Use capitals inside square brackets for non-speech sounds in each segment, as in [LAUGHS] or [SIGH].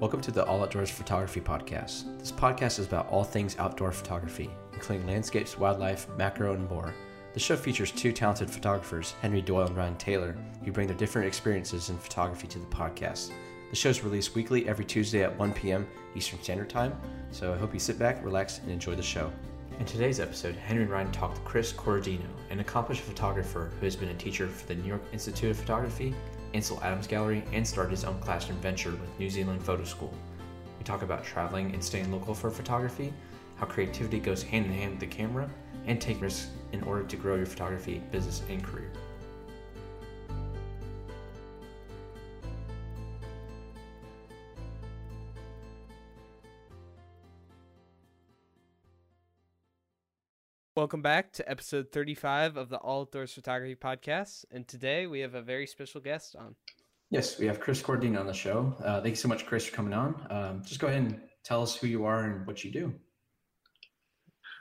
Welcome to the All Outdoors Photography Podcast. This podcast is about all things outdoor photography, including landscapes, wildlife, macro, and more. The show features two talented photographers, Henry Doyle and Ryan Taylor, who bring their different experiences in photography to the podcast. The show is released weekly every Tuesday at 1 p.m. Eastern Standard Time, so I hope you sit back, relax, and enjoy the show. In today's episode, Henry and Ryan talked to Chris Corradino, an accomplished photographer who has been a teacher for the New York Institute of Photography, Ansel Adams Gallery, and started his own classroom venture with New Zealand Photo School. We talk about traveling and staying local for photography, how creativity goes hand in hand with the camera, and take risks in order to grow your photography business and career. Welcome back to episode 35 of the All Outdoors Photography Podcast. And today we have a very special guest on. Yes, we have Chris Corradino on the show. Uh, thank you so much, Chris, for coming on. Um, just go ahead and tell us who you are and what you do.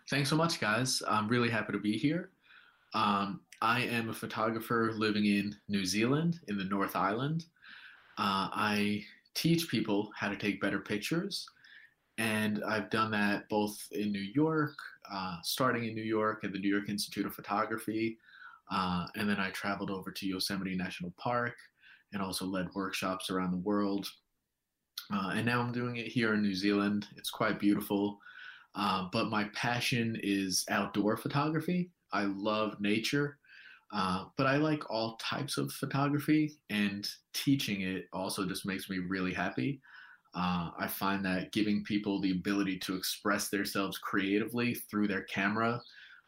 Thanks so much, guys. I'm really happy to be here. Um, I am a photographer living in New Zealand in the North Island. Uh, I teach people how to take better pictures, and I've done that both in New York, uh, starting in New York at the New York Institute of Photography. Uh, and then I traveled over to Yosemite National Park and also led workshops around the world. Uh, and now I'm doing it here in New Zealand. It's quite beautiful. Uh, but my passion is outdoor photography. I love nature, uh, but I like all types of photography, and teaching it also just makes me really happy. Uh, I find that giving people the ability to express themselves creatively through their camera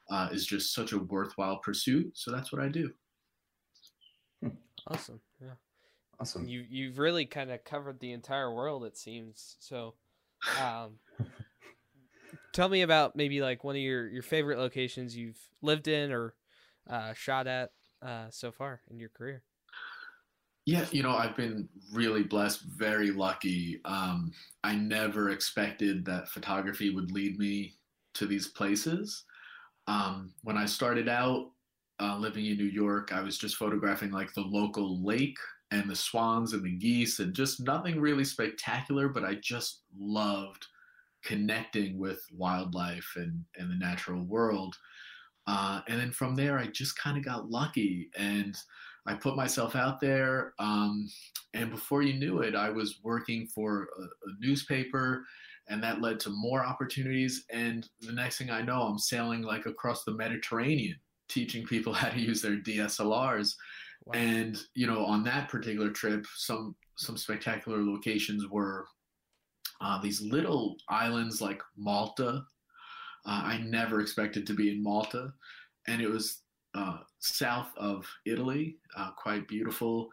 uh, is just such a worthwhile pursuit. So that's what I do. Awesome. Yeah. Awesome. You you've really kind of covered the entire world it seems. So um tell me about maybe like one of your your favorite locations you've lived in or uh shot at uh so far in your career. Yeah, you know, I've been really blessed, very lucky. Um, I never expected that photography would lead me to these places. Um, when I started out uh, living in New York, I was just photographing like the local lake and the swans and the geese and just nothing really spectacular, but I just loved connecting with wildlife and, and the natural world. Uh, and then from there, I just kind of got lucky and I put myself out there, um, and before you knew it, I was working for a, a, newspaper, and that led to more opportunities. And the next thing I know, I'm sailing like across the Mediterranean, teaching people [LAUGHS] how to use their DSLRs. Wow. And you know, on that particular trip, some some spectacular locations were uh, these little islands like Malta. Uh, I never expected to be in Malta, and it was uh, south of Italy, uh, quite beautiful.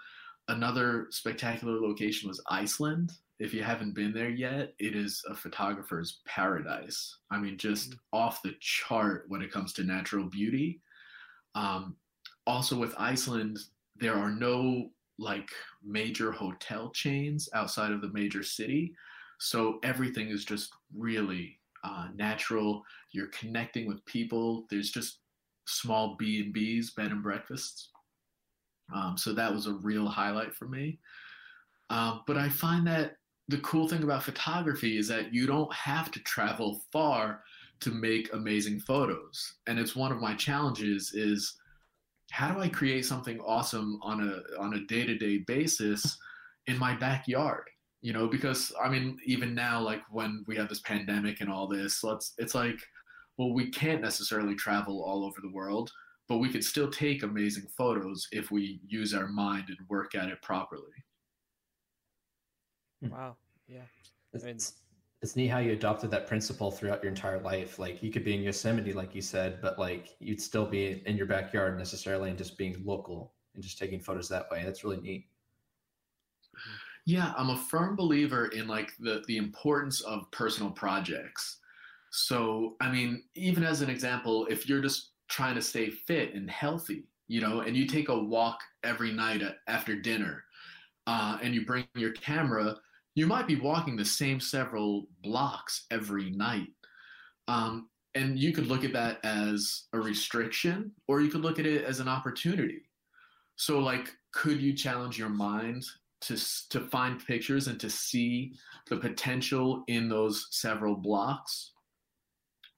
Another spectacular location was Iceland. If you haven't been there yet, it is a photographer's paradise. I mean, just mm-hmm. off the chart when it comes to natural beauty. Um, also, with Iceland, there are no like major hotel chains outside of the major city. So everything is just really uh, natural. You're connecting with people. There's just small B and B's, bed and breakfasts. Um, so that was a real highlight for me. Um, but I find that the cool thing about photography is that you don't have to travel far to make amazing photos. And it's one of my challenges is how do I create something awesome on a on a day-to-day basis in my backyard? You know, because I mean, even now, like when we have this pandemic and all this, let's it's like well, we can't necessarily travel all over the world, but we could still take amazing photos if we use our mind and work at it properly. Hmm. Wow. Yeah. It's, I mean, it's neat how you adopted that principle throughout your entire life. Like you could be in Yosemite, like you said, but like you'd still be in your backyard necessarily and just being local and just taking photos that way. That's really neat. Yeah, I'm a firm believer in like the the importance of personal projects. So, I mean, even as an example, if you're just trying to stay fit and healthy, you know, and you take a walk every night after dinner, uh, and you bring your camera, you might be walking the same several blocks every night. Um, and you could look at that as a restriction, or you could look at it as an opportunity. So, like, could you challenge your mind to to find pictures and to see the potential in those several blocks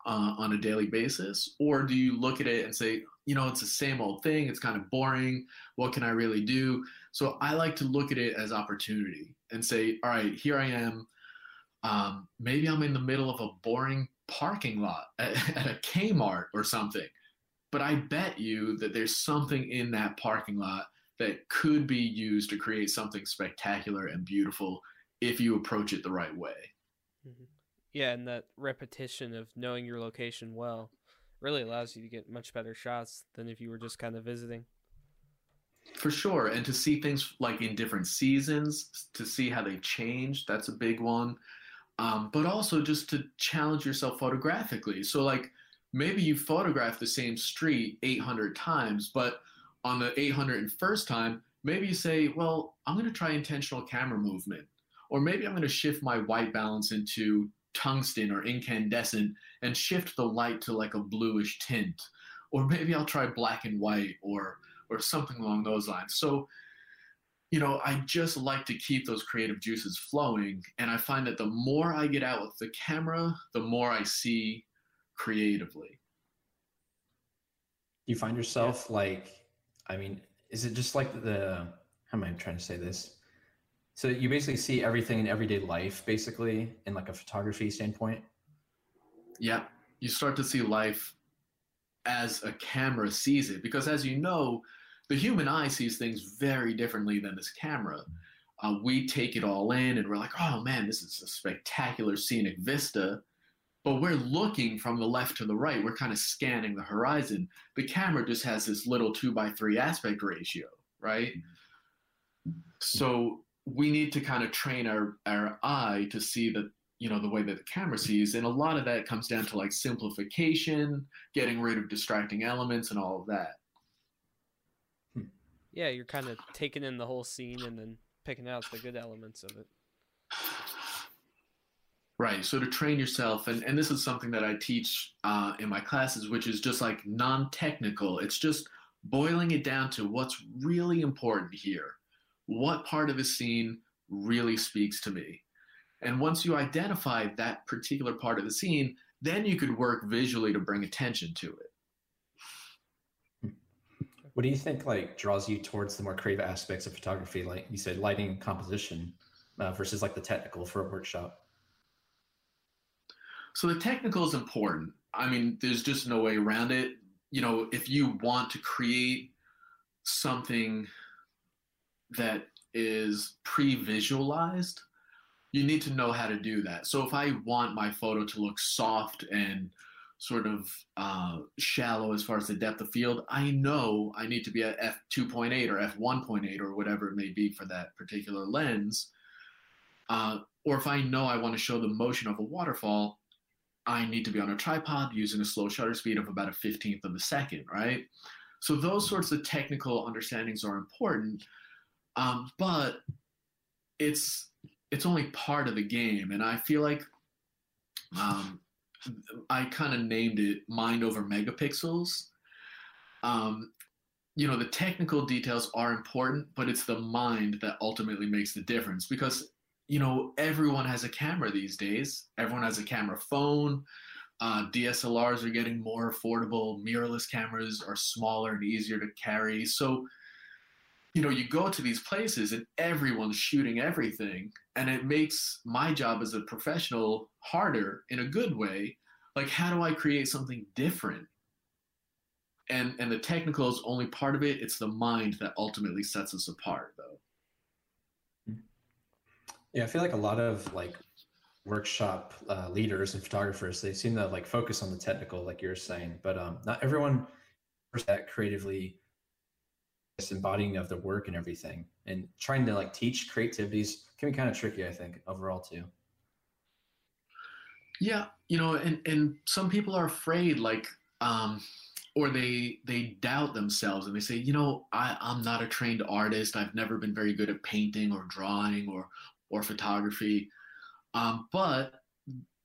uh, on a daily basis, or do you look at it and say, you know, it's the same old thing. It's kind of boring. What can I really do? So I like to look at it as opportunity and say, all right, here I am. Um, maybe I'm in the middle of a boring parking lot [LAUGHS] at, at a Kmart or something, but I bet you that there's something in that parking lot that could be used to create something spectacular and beautiful if you approach it the right way. Mm-hmm. Yeah, and that repetition of knowing your location well really allows you to get much better shots than if you were just kind of visiting. For sure. And to see things like in different seasons, to see how they change, that's a big one. Um, but also just to challenge yourself photographically. So, like, maybe you photograph the same street 800 times, but on the 801st time, maybe you say, well, I'm going to try intentional camera movement. Or maybe I'm going to shift my white balance into tungsten or incandescent and shift the light to like a bluish tint. Or maybe I'll try black and white or or something along those lines. So, you know, I just like to keep those creative juices flowing. And I find that the more I get out with the camera, the more I see creatively. You find yourself like I mean, is it just like the how am I trying to say this? So you basically see everything in everyday life, basically, in like a photography standpoint. Yeah, you start to see life as a camera sees it, because as you know, the human eye sees things very differently than this camera. Uh, we take it all in, and we're like, "Oh man, this is a spectacular scenic vista." but we're looking from the left to the right. We're kind of scanning the horizon. The camera just has this little two by three aspect ratio, right? So we need to kind of train our, our eye to see that, you know, the way that the camera sees. And a lot of that comes down to like simplification, getting rid of distracting elements and all of that. Yeah, you're kind of taking in the whole scene and then picking out the good elements of it. Right. So to train yourself, and, and this is something that I teach uh, in my classes, which is just like non technical. It's just boiling it down to what's really important here. What part of the scene really speaks to me? And once you identify that particular part of the scene, then you could work visually to bring attention to it. What do you think like draws you towards the more creative aspects of photography? Like you said, lighting, composition, uh, versus like the technical for a workshop. So the technical is important. I mean, there's just no way around it. You know, if you want to create something that is pre-visualized, you need to know how to do that. So if I want my photo to look soft and sort of uh, shallow as far as the depth of field, I know I need to be at f2.8 or f1.8 or whatever it may be for that particular lens. Uh, or if I know I want to show the motion of a waterfall, I need to be on a tripod using a slow shutter speed of about a 15th of a second, right? So those sorts of technical understandings are important, um, but it's it's only part of the game, and I feel like um, I kind of named it mind over megapixels. Um, you know, the technical details are important, but it's the mind that ultimately makes the difference because you know, everyone has a camera these days. Everyone has a camera phone. Uh, DSLRs are getting more affordable. Mirrorless cameras are smaller and easier to carry. So, you know, you go to these places and everyone's shooting everything. And it makes my job as a professional harder in a good way. Like, how do I create something different? And, and the technical is only part of it. It's the mind that ultimately sets us apart, though. Yeah, I feel like a lot of like workshop uh, leaders and photographers they seem to like focus on the technical, like you're saying, but um, not everyone that creatively embodying of the work and everything and trying to like teach creativities can be kind of tricky i think overall too yeah you know and and some people are afraid like um or they they doubt themselves and they say you know I, i'm not a trained artist i've never been very good at painting or drawing or or photography. Um, but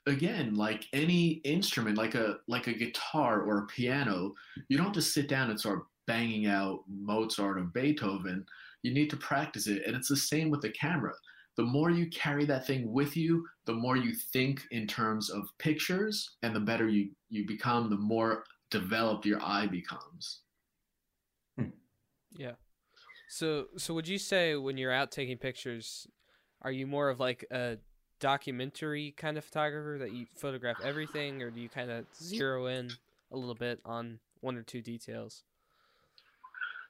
again, like any instrument, like a like a guitar or a piano, you don't just sit down and start banging out Mozart or Beethoven. You need to practice it. And it's the same with the camera. The more you carry that thing with you, the more you think in terms of pictures, and the better you, you become, the more developed your eye becomes. Hmm. Yeah. So so would you say when you're out taking pictures, are you more of like a documentary kind of photographer that you photograph everything or do you kind of zero in a little bit on one or two details?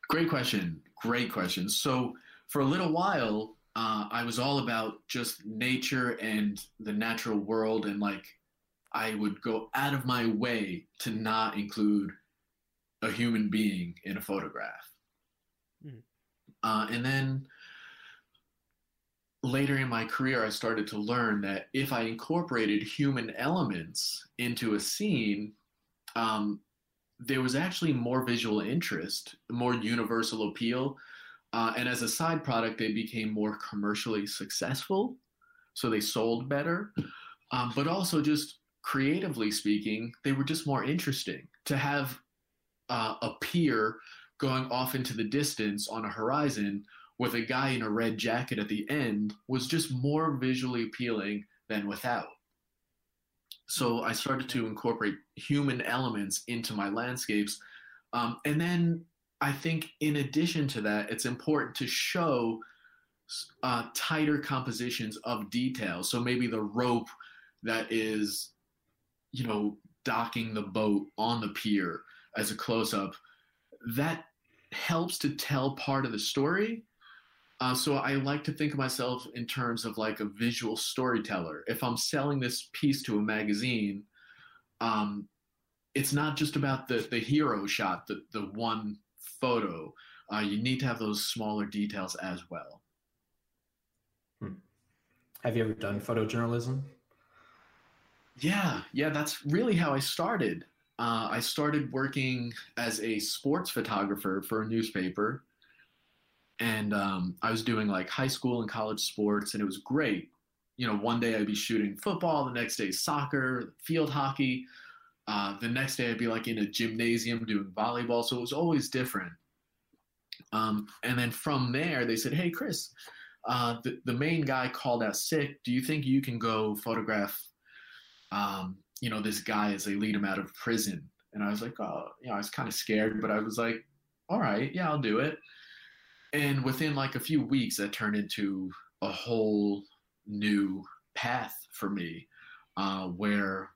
Great question. Great question. So for a little while, uh, I was all about just nature and the natural world, and like I would go out of my way to not include a human being in a photograph. Mhm. Uh, and then later in my career, I started to learn that if I incorporated human elements into a scene, um, there was actually more visual interest, more universal appeal. Uh, and as a side product, they became more commercially successful. So they sold better. Um, but also, just creatively speaking, they were just more interesting. To have uh, a pier going off into the distance on a horizon with a guy in a red jacket at the end was just more visually appealing than without. So I started to incorporate human elements into my landscapes. Um, and then I think, in addition to that, it's important to show uh, tighter compositions of detail. So maybe the rope that is, you know, docking the boat on the pier as a close up, that helps to tell part of the story. Uh, so I like to think of myself in terms of like a visual storyteller. If I'm selling this piece to a magazine, um, it's not just about the the hero shot, the the one photo. Uh, you need to have those smaller details as well. Have you ever done photojournalism? Yeah, yeah, that's really how I started. Uh, I started working as a sports photographer for a newspaper, and um, I was doing like high school and college sports, and it was great. You know, one day I'd be shooting football, the next day soccer, field hockey. Uh, the next day I'd be like in a gymnasium doing volleyball, so it was always different. Um, and then from there, they said, "Hey, Chris, uh, the the main guy called out sick. Do you think you can go photograph?" Um, you know, this guy as they lead him out of prison. And I was like, oh, you know, I was kind of scared, but I was like, all right, yeah, I'll do it. And within like a few weeks, that turned into a whole new path for me, uh, where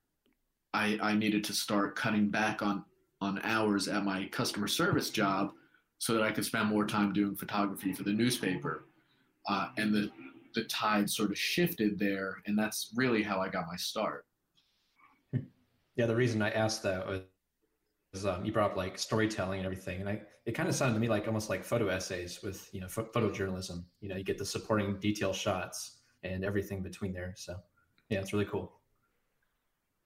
I, I needed to start cutting back on on hours at my customer service job so that I could spend more time doing photography for the newspaper. Uh, and the the tide sort of shifted there, and that's really how I got my start. [LAUGHS] Yeah, the reason I asked that was um, you brought up like storytelling and everything, and I it kind of sounded to me like almost like photo essays with you know ph- photojournalism. You know, you get the supporting detail shots and everything between there. So yeah, it's really cool.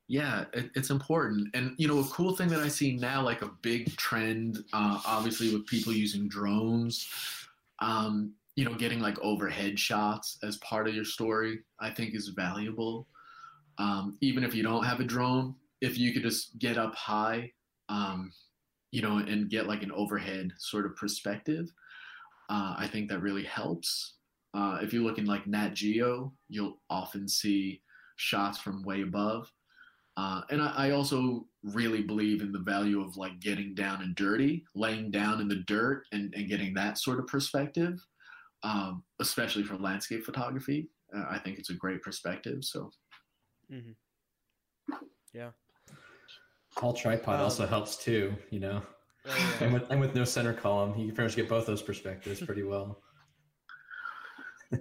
Yeah, it, it's important, and you know, a cool thing that I see now, like a big trend, uh, obviously with people using drones. Um, you know, getting like overhead shots as part of your story, I think is valuable. Um, even if you don't have a drone, if you could just get up high, um, you know, and get like an overhead sort of perspective, uh, I think that really helps. Uh, if you look in like Nat Geo, you'll often see shots from way above. Uh, and I, I, also really believe in the value of like getting down and dirty, laying down in the dirt and, and getting that sort of perspective, um, especially for landscape photography. Uh, I think it's a great perspective. So, mm-hmm. yeah. All tripod um, also helps too, you know. Oh, yeah. and, with, and with no center column, you can pretty much get both those perspectives pretty well.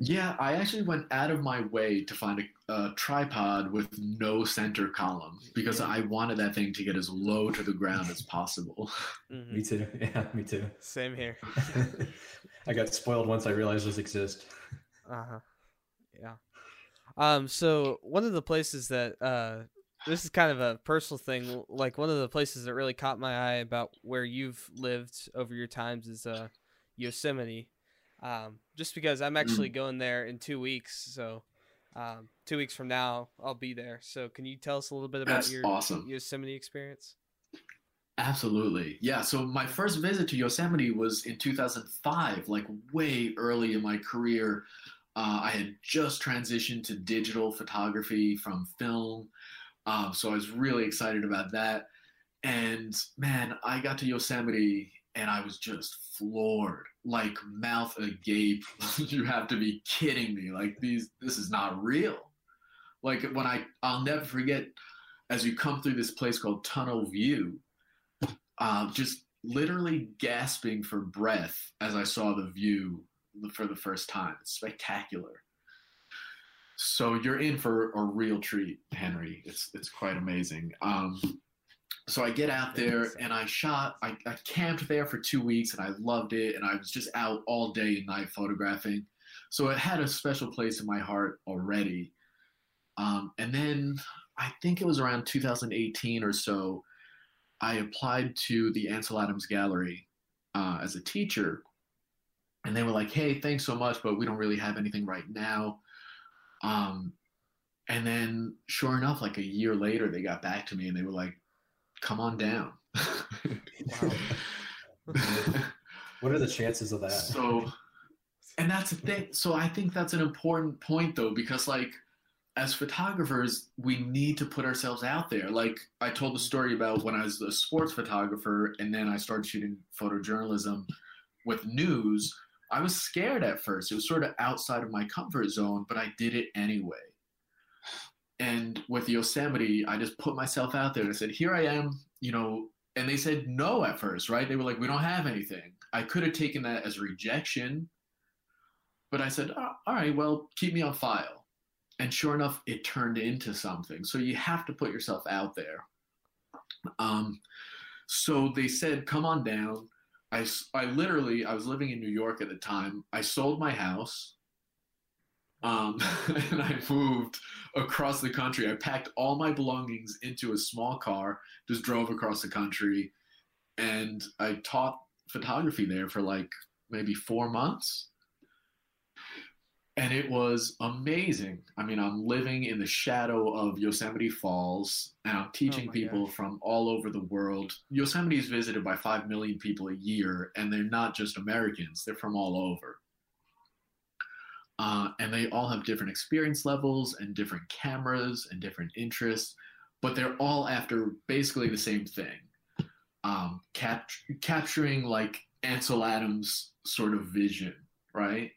yeah, I actually went out of my way to find a, a tripod with no center column because yeah. I wanted that thing to get as low to the ground as possible. Mm-hmm. Me too. [LAUGHS] Yeah, me too. Same here. [LAUGHS] [LAUGHS] I got spoiled once I realized those exist. Uh huh. Yeah. Um. So one of the places that uh this is kind of a personal thing. Like one of the places that really caught my eye about where you've lived over your times is uh, Yosemite. Um, just because I'm actually mm. going there in two weeks, so um, two weeks from now I'll be there. So can you tell us a little bit about That's your awesome. Yosemite experience? Absolutely. Yeah. So my first visit to Yosemite was in 2005, like way early in my career. Uh, I had just transitioned to digital photography from film. Um, so I was really excited about that. And man, I got to Yosemite and I was just floored, like mouth agape. [LAUGHS] you have to be kidding me. Like these, this is not real. Like when I, I'll never forget as you come through this place called Tunnel View, uh, just literally gasping for breath as I saw the view for the first time. It's spectacular. So you're in for a real treat, Henry. It's it's quite amazing. Um, so I get out there and I shot. I, I camped there for two weeks and I loved it. And I was just out all day and night photographing. So it had a special place in my heart already. Um, and then I think it was around 2018 or so. I applied to the Ansel Adams Gallery uh, as a teacher, and they were like, "Hey, thanks so much, but we don't really have anything right now." Um, and then, sure enough, like a year later, they got back to me and they were like, "Come on down." what are the chances of that? So, and that's the thing. So I think that's an important point, though, because like as photographers, we need to put ourselves out there. Like I told the story about when I was a sports photographer and then I started shooting photojournalism with news. I was scared at first. It was sort of outside of my comfort zone, but I did it anyway. And with Yosemite, I just put myself out there and I said, Here I am, you know. And they said no at first, right? They were like, We don't have anything. I could have taken that as rejection, but I said, oh, All right, well, keep me on file and sure enough it turned into something so you have to put yourself out there um, so they said come on down I, I literally i was living in new york at the time. I sold my house um, [LAUGHS] and i moved across the country. I packed all my belongings into a small car just drove across the country and i taught photography there for like maybe four months and it was amazing. I mean, I'm living in the shadow of Yosemite Falls, and I'm teaching oh people gosh. from all over the world. Yosemite is visited by 5 million people a year, and they're not just Americans, they're from all over. Uh, and they all have different experience levels and different cameras and different interests, but they're all after basically the same thing um, cap- capturing like Ansel Adams sort of vision, right?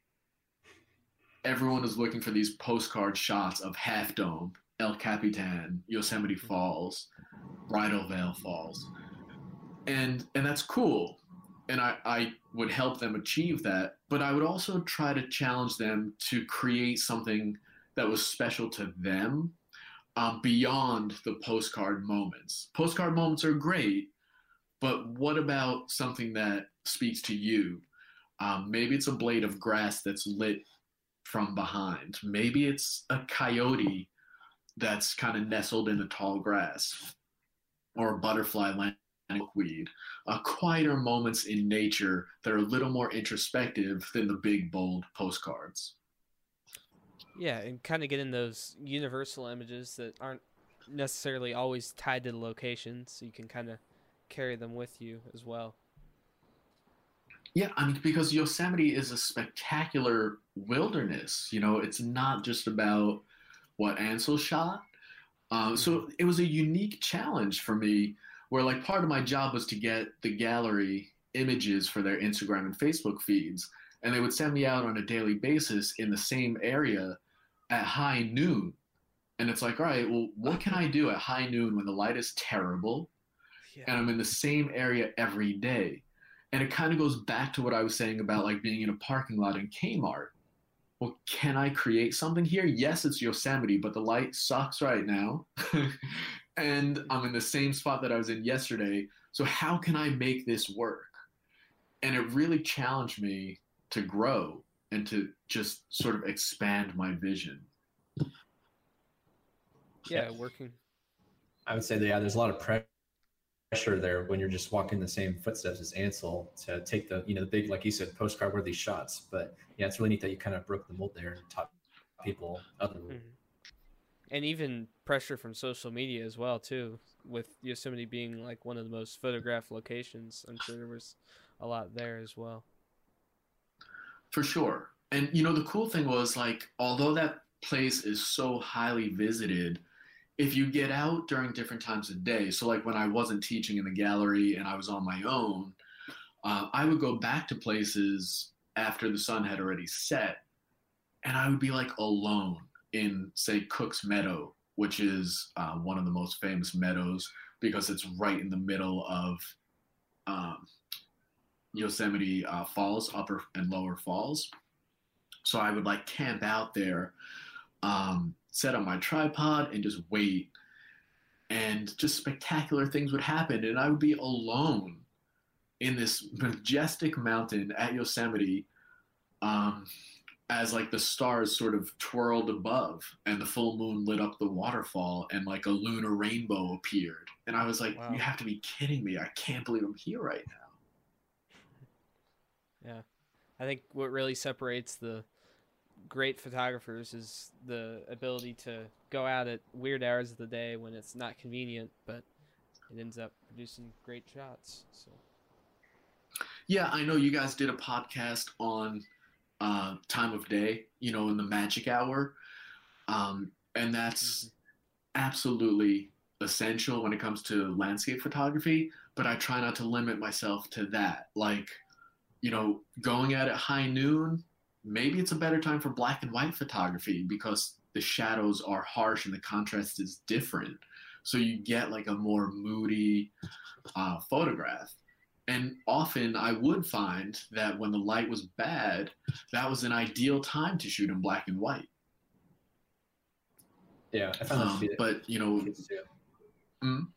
Everyone is looking for these postcard shots of Half Dome, El Capitan, Yosemite Falls, Bridal Veil Falls. And and that's cool. And I, I would help them achieve that, but I would also try to challenge them to create something that was special to them um, beyond the postcard moments. Postcard moments are great, but what about something that speaks to you? Um, maybe it's a blade of grass that's lit from behind. Maybe it's a coyote that's kind of nestled in the tall grass, or a butterfly landing weed. Uh, quieter moments in nature that are a little more introspective than the big, bold postcards. Yeah, and kind of getting those universal images that aren't necessarily always tied to the location, so you can kind of carry them with you as well. Yeah, I mean, because Yosemite is a spectacular wilderness. You know, it's not just about what Ansel shot. Uh, so mm-hmm. it was a unique challenge for me, where like part of my job was to get the gallery images for their Instagram and Facebook feeds, and they would send me out on a daily basis in the same area at high noon. And it's like, all right, well, what can I do at high noon when the light is terrible, yeah. and I'm in the same area every day? And it kind of goes back to what I was saying about like being in a parking lot in Kmart. Well, can I create something here? Yes, it's Yosemite, but the light sucks right now. [LAUGHS] and I'm in the same spot that I was in yesterday. So, how can I make this work? And it really challenged me to grow and to just sort of expand my vision. Yeah, working. I would say that, yeah, there's a lot of pressure pressure there when you're just walking the same footsteps as Ansel to take the, you know, the big, like you said, postcard worthy shots. But yeah, it's really neat that you kind of broke the mold there and taught people other. Mm-hmm. and even pressure from social media as well too with yosemite being like one of the most photographed locations i'm sure there was a lot there as well for sure and you know the cool thing was like although that place is so highly visited if you get out during different times of day so like when i wasn't teaching in the gallery and i was on my own uh, i would go back to places after the sun had already set and i would be like alone in say cook's meadow which is uh, one of the most famous meadows because it's right in the middle of um, yosemite uh, falls upper and lower falls. So I would like camp out there, um, set up my tripod, and just wait. And just spectacular things would happen, and I would be alone in this majestic mountain at Yosemite, um, as like the stars sort of twirled above, and the full moon lit up the waterfall, and like a lunar rainbow appeared. And I was like, Wow. "You have to be kidding me! I can't believe I'm here right now." Yeah. I think what really separates the great photographers is the ability to go out at weird hours of the day when it's not convenient, but it ends up producing great shots. So Yeah, I know you guys did a podcast on uh, time of day, you know, in the magic hour. Um, and that's absolutely essential when it comes to landscape photography. But I try not to limit myself to that. Like, you know, going out at high noon, maybe it's a better time for black and white photography because the shadows are harsh and the contrast is different. So you get like a more moody uh, photograph. And often I would find that when the light was bad, that was an ideal time to shoot in black and white. Yeah, I found that Um, the but you know. Mm.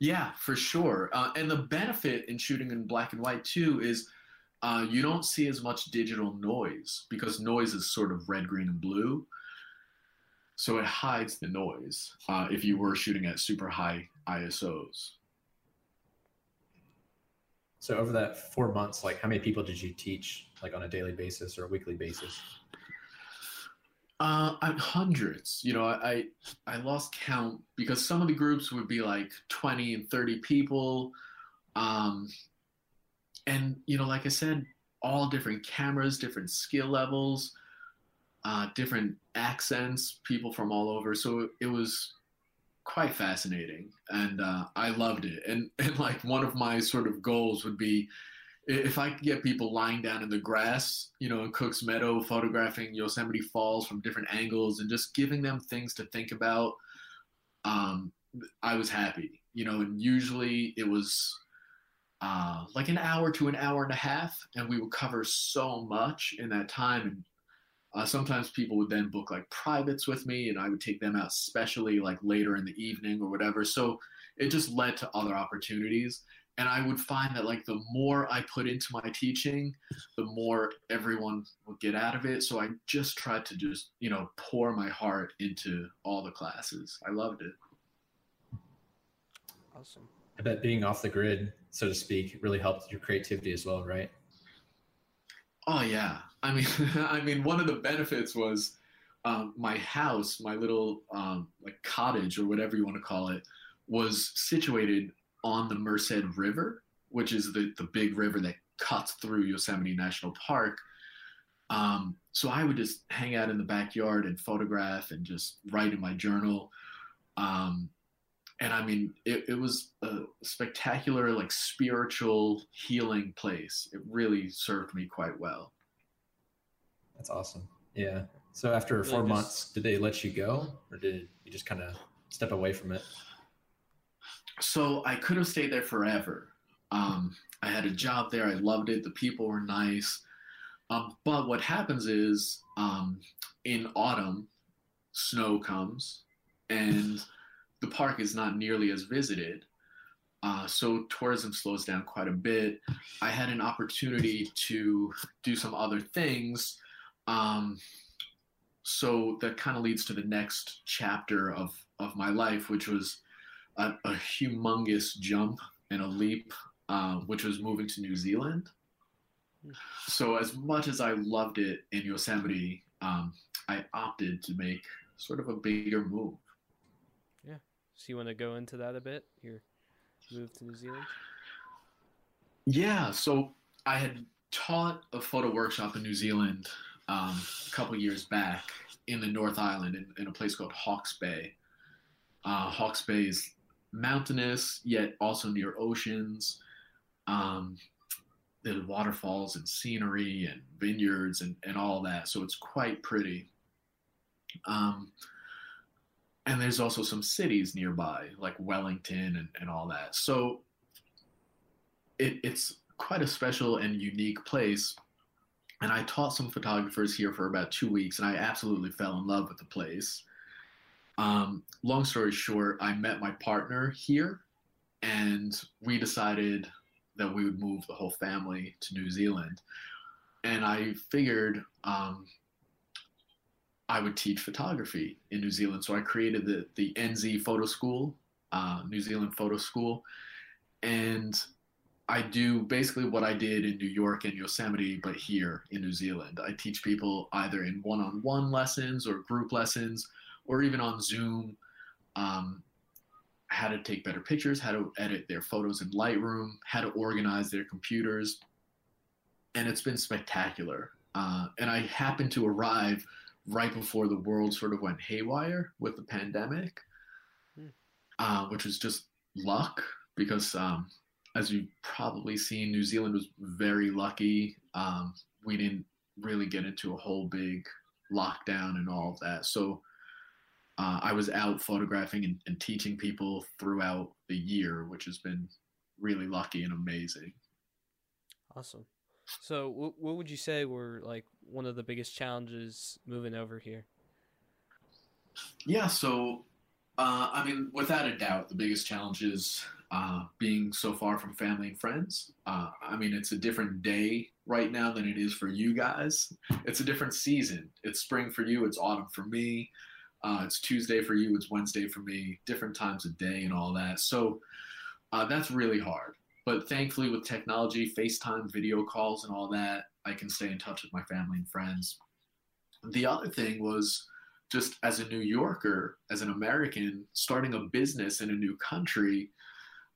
Yeah, for sure. Uh, and the benefit in shooting in black and white too is uh, you don't see as much digital noise because noise is sort of red, green, and blue. So it hides the noise uh, if you were shooting at super high ISOs. So over that four months, like how many people did you teach, like on a daily basis or a weekly basis? Uh, I, hundreds. You know, I, I I lost count because some of the groups would be like twenty and thirty people, um, and you know, like I said, all different cameras, different skill levels, uh, different accents, people from all over. So it, was quite fascinating, and uh, I loved it. And [LAUGHS] and like one of my sort of goals would be if I could get people lying down in the grass, you know, in Cook's Meadow, photographing Yosemite Falls from different angles and just giving them things to think about, um, I was happy, you know, and usually it was uh, like an hour to an hour and a half, and we would cover so much in that time. And uh, sometimes people would then book like privates with me, and I would take them out specially like later in the evening or whatever. So it just led to other opportunities and I would find that like the more I put into my teaching, the more everyone would get out of it. So I just tried to just you know pour my heart into all the classes. I loved it. awesome. I bet being off the grid, so to speak, really helped your creativity as well, right? Oh yeah, I mean, [LAUGHS] I mean, one of the benefits was um, my house, my little um, like cottage or whatever you want to call it, was situated on the Merced River, which is the the big river that cuts through Yosemite National Park. Um, so I would just hang out in the backyard and photograph and just write in my journal. Um, and I mean, it, it was a spectacular, like spiritual healing place. It really served me quite well. That's awesome. Yeah. So after Really four just- months, did they let you go, or did you just kind of step away from it? So I could have stayed there forever. Um, I had a job there. I loved it. The people were nice. Um, but what happens is um, in autumn, snow comes and the park is not nearly as visited. Uh, so tourism slows down quite a bit. I had an opportunity to do some other things. Um, so that kind of leads to the next chapter of, of my life, which was a, a humongous jump and a leap, uh, which was moving to New Zealand. So, as much as I loved it in Yosemite, um, I opted to make sort of a bigger move. So you want to go into that a bit? Your move to New Zealand? Yeah. So I had taught a photo workshop in New Zealand um, a couple years back in the North Island in, in a place called Hawke's Bay. Uh, Hawke's Bay is mountainous, yet also near oceans. Um, waterfalls and scenery and vineyards and, and all that. So it's quite pretty. Um, and there's also some cities nearby, like Wellington and, and all that. So it, it's quite a special and unique place. And I taught some photographers here for about two weeks, and I absolutely fell in love with the place. Um, long story short, I met my partner here, and we decided that we would move the whole family to New Zealand. And I figured um, I would teach photography in New Zealand. So I created the, the NZ Photo School, uh, New Zealand Photo School. And I do basically what I did in New York and Yosemite, but here in New Zealand. I teach people either in one on one lessons or group lessons or even on Zoom. Um, how to take better pictures, how to edit their photos in Lightroom, how to organize their computers. And it's been spectacular. Uh, and I happened to arrive right before the world sort of went haywire with the pandemic, hmm. uh, which was just luck because, um, as you've probably seen, New Zealand was very lucky. Um, we didn't really get into a whole big lockdown and all of that. So uh, I was out photographing and, and teaching people throughout the year, which has been really lucky and amazing. Awesome. So, w- what would you say were like one of the biggest challenges moving over here? Yeah, so uh, I mean, without a doubt, the biggest challenge is uh, being so far from family and friends. Uh, I mean, it's a different day right now than it is for you guys. It's a different season. It's spring for you. It's autumn for me. Uh, it's Tuesday for you. It's Wednesday for me. Different times of day and all that. So uh, that's really hard. But thankfully, with technology, FaceTime, video calls, and all that, I can stay in touch with my family and friends. The other thing was just as a New Yorker, as an American, starting a business in a new country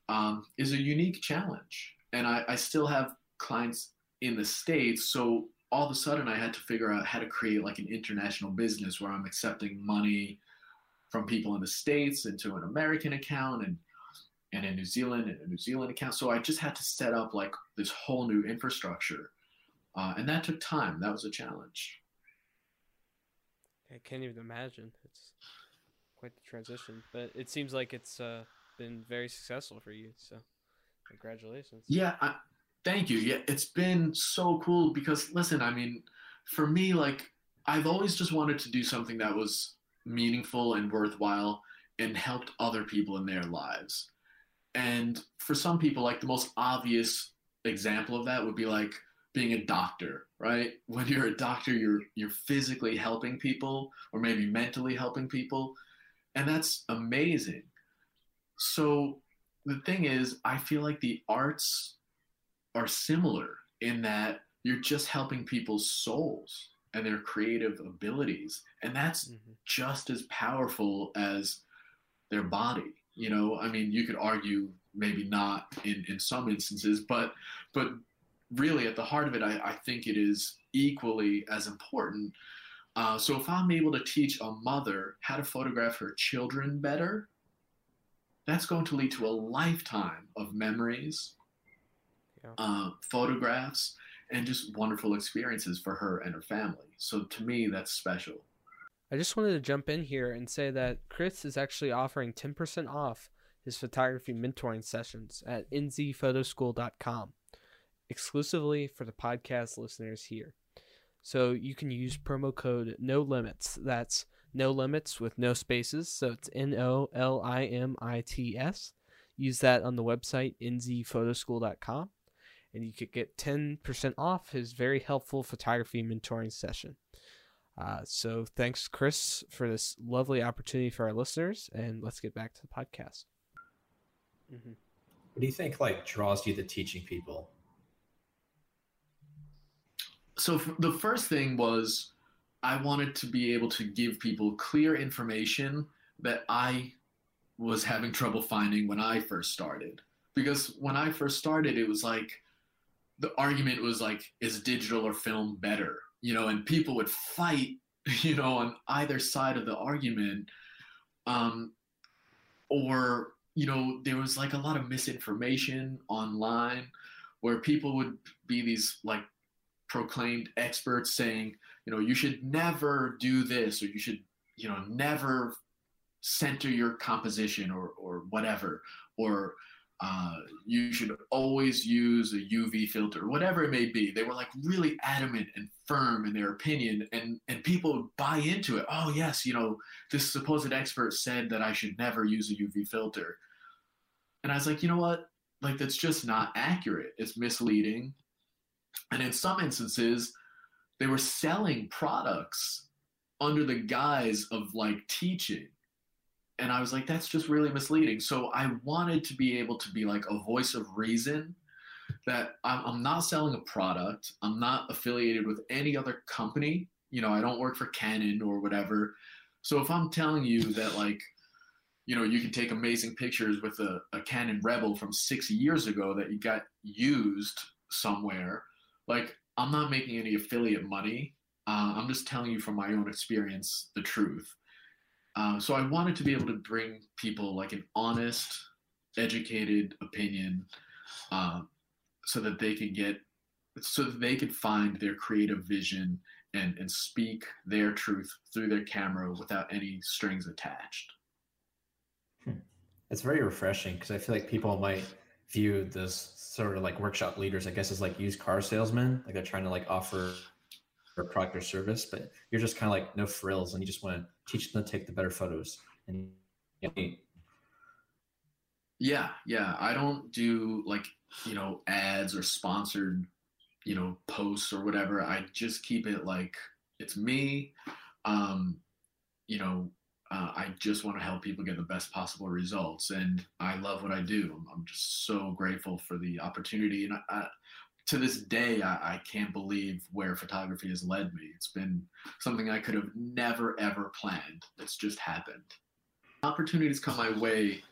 um, is a unique challenge. And I, I still have clients in the States. So all of a sudden, I had to figure out how to create like an international business where I'm accepting money from people in the States into an American account and and in New Zealand and a New Zealand account. So I just had to set up like this whole new infrastructure. Uh, and that took time. That was a challenge. I can't even imagine. It's quite the transition, but it seems like it's uh, been very successful for you. So, congratulations. Yeah, I, thank you. Yeah, it's been so cool because listen, I mean, for me, like I've always just wanted to do something that was meaningful and worthwhile and helped other people in their lives. And for some people, like the most obvious example of that would be like being a doctor, right? [LAUGHS] When you're a doctor, you're you're physically helping people or maybe mentally helping people, and that's amazing. So the thing is, I feel like the arts are similar in that you're just helping people's souls and their creative abilities, and that's mm-hmm. just as powerful as their body you know, I mean, you could argue maybe not in, in some instances, but but really at the heart of it, I, I think it is equally as important. Uh, so if I'm able to teach a mother how to photograph her children better, that's going to lead to a lifetime of memories, yeah. uh, photographs, and just wonderful experiences for her and her family. So to me, that's special. I just wanted to jump in here and say that Chris is actually offering 10% off his photography mentoring sessions at nzphotoschool.com exclusively for the podcast listeners here. So you can use promo code no limits. That's no limits with no spaces. So it's N O L I M I T S. Use that on the website nzphotoschool.com and you could get 10% off his very helpful photography mentoring session. Uh, so thanks, Chris, for this lovely opportunity for our listeners, and let's get back to the podcast. Mm-hmm. What do you think like draws you to teaching people? So the first thing was I wanted to be able to give people clear information that I was having trouble finding when I first started. Because when I first started, it was like the argument was like, is digital or film better? You know, and people would fight, [LAUGHS] you know, on either side of the argument. Um, or, you know, there was like a lot of misinformation online where people would be these like proclaimed experts saying, you know, you should never do this or you should, you know, never center your composition or, or whatever, or uh, you should always use a UV filter, whatever it may be. They were like really adamant and firm in their opinion, and and people buy into it. Oh yes, you know this supposed expert said that I should never use a UV filter, and I was like, you know what? Like that's just not accurate. It's misleading, and in some instances, they were selling products under the guise of like teaching and I was like, that's just really misleading. So I wanted to be able to be like a voice of reason that I'm, I'm not selling a product. I'm not affiliated with any other company. You know, I don't work for Canon or whatever. So if I'm telling you that [LAUGHS] like, you know, you can take amazing pictures with a, a Canon Rebel from six years ago that you got used somewhere, like I'm not making any affiliate money. Uh, I'm just telling you from my own experience the truth. Um, so I wanted to be able to bring people like an honest, educated opinion, uh, so that they could get, so that they could find their creative vision and and speak their truth through their camera without any strings attached. Hmm. It's very refreshing because I feel like people might view this sort of like workshop leaders, I guess, is like used car salesmen, like they're trying to like offer or product or service, but you're just kind of like no frills and you just want to teach them to take the better photos. And yeah, yeah. I don't do like, you know, ads or sponsored, you know, posts or whatever. I just keep it like it's me. Um, you know, uh, I just want to help people get the best possible results, and I love what I do. I'm just so grateful for the opportunity, and I, I, to this day, I, I, can't believe where photography has led me. It's been something I could have never, ever planned. It's just happened. Opportunities come my way.